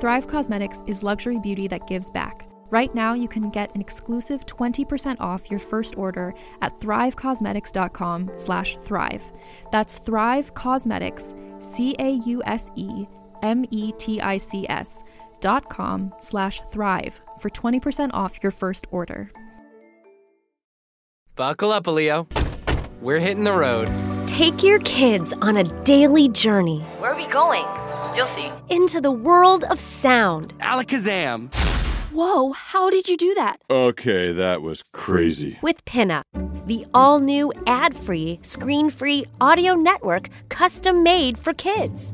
Thrive Causemetics is luxury beauty that gives back. Right now, you can get an exclusive 20% off your first order at thrivecausemetics.com slash thrive. That's Thrive Causemetics, C-A-U-S-E-M-E-T-I-C-S dot com slash thrive for 20% off your first order. Buckle up, Leo. We're hitting the road. Take your kids on a daily journey Where are we going? You'll see. into the world of sound. Alakazam! Whoa, how did you do that? Okay, that was crazy. with Pinna, the all new ad free, screen free audio network custom made for kids.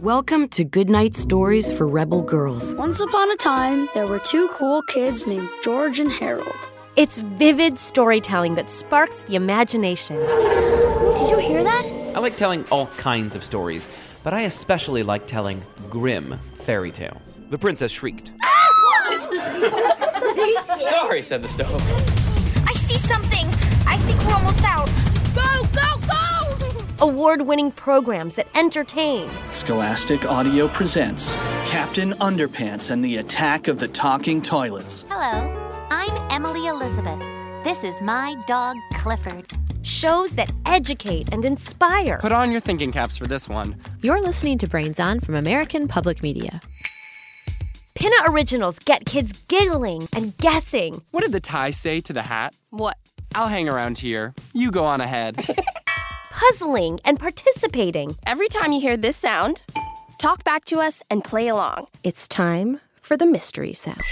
Welcome to Goodnight Stories for Rebel Girls. Once upon a time, there were two cool kids named George and Harold. It's vivid storytelling that sparks the imagination. Did you hear that? I like telling all kinds of stories, but I especially like telling grim fairy tales. The princess shrieked. Sorry, said the stove. I see something! I think we're almost out. Go, go, go! Award winning programs that entertain. Scholastic Audio presents Captain Underpants and the Attack of the Talking Toilets. Hello, I'm Emily Elizabeth. This is my dog Clifford. Shows that educate and inspire. Put on your thinking caps for this one. You're listening to Brains On from American Public Media. Pinna Originals get kids giggling and guessing. What did the tie say to the hat? What? I'll hang around here. You go on ahead. puzzling, and participating. Every time you hear this sound, talk back to us and play along. It's time for the mystery sound.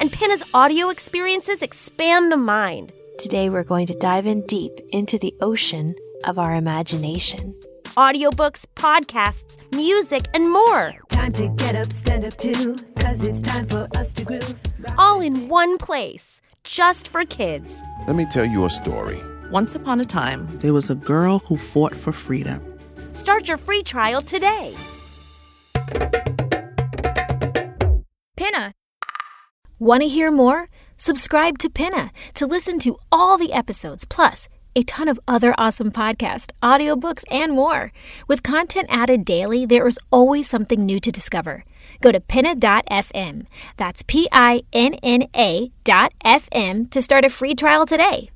And Pinna's audio experiences expand the mind. Today, we're going to dive in deep into the ocean of our imagination. Audiobooks, podcasts, music, and more. Time to get up, stand up too, cause it's time for us to groove. All in one place, just for kids. Let me tell you a story. Once upon a time, there was a girl who fought for freedom. Start your free trial today. Pinna! Want to hear more? Subscribe to Pinna to listen to all the episodes, plus a ton of other awesome podcasts, audiobooks, and more. With content added daily, there is always something new to discover. Go to pinna.fm. That's P I N N A.fm to start a free trial today.